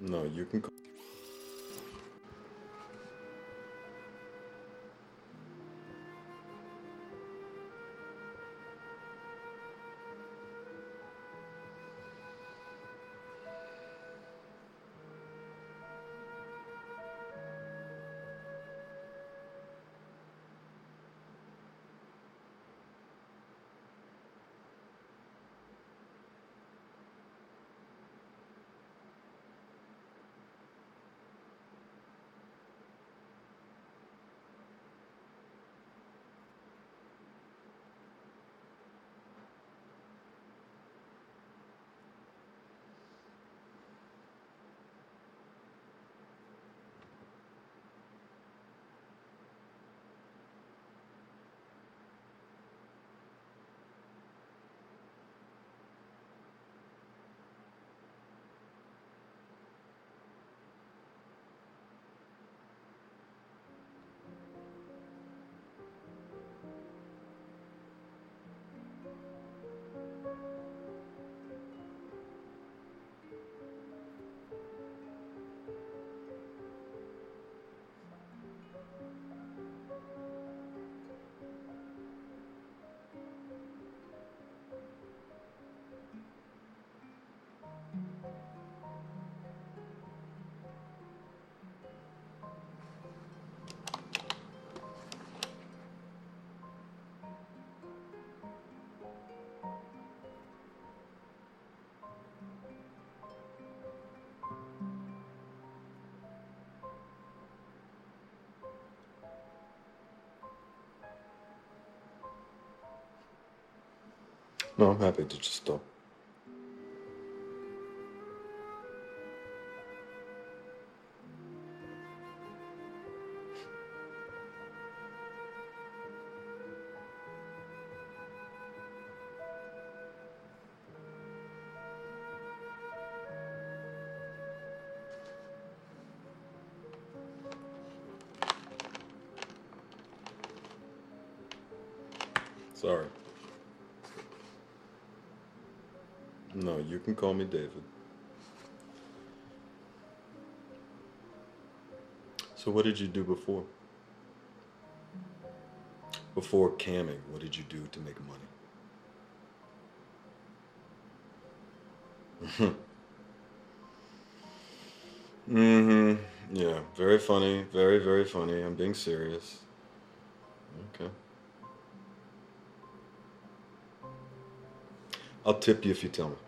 No, you can. No, I'm happy to just stop. Sorry. No, you can call me David. So, what did you do before? Before camming, what did you do to make money? mm hmm. Yeah, very funny. Very, very funny. I'm being serious. Okay. I'll tip you if you tell me.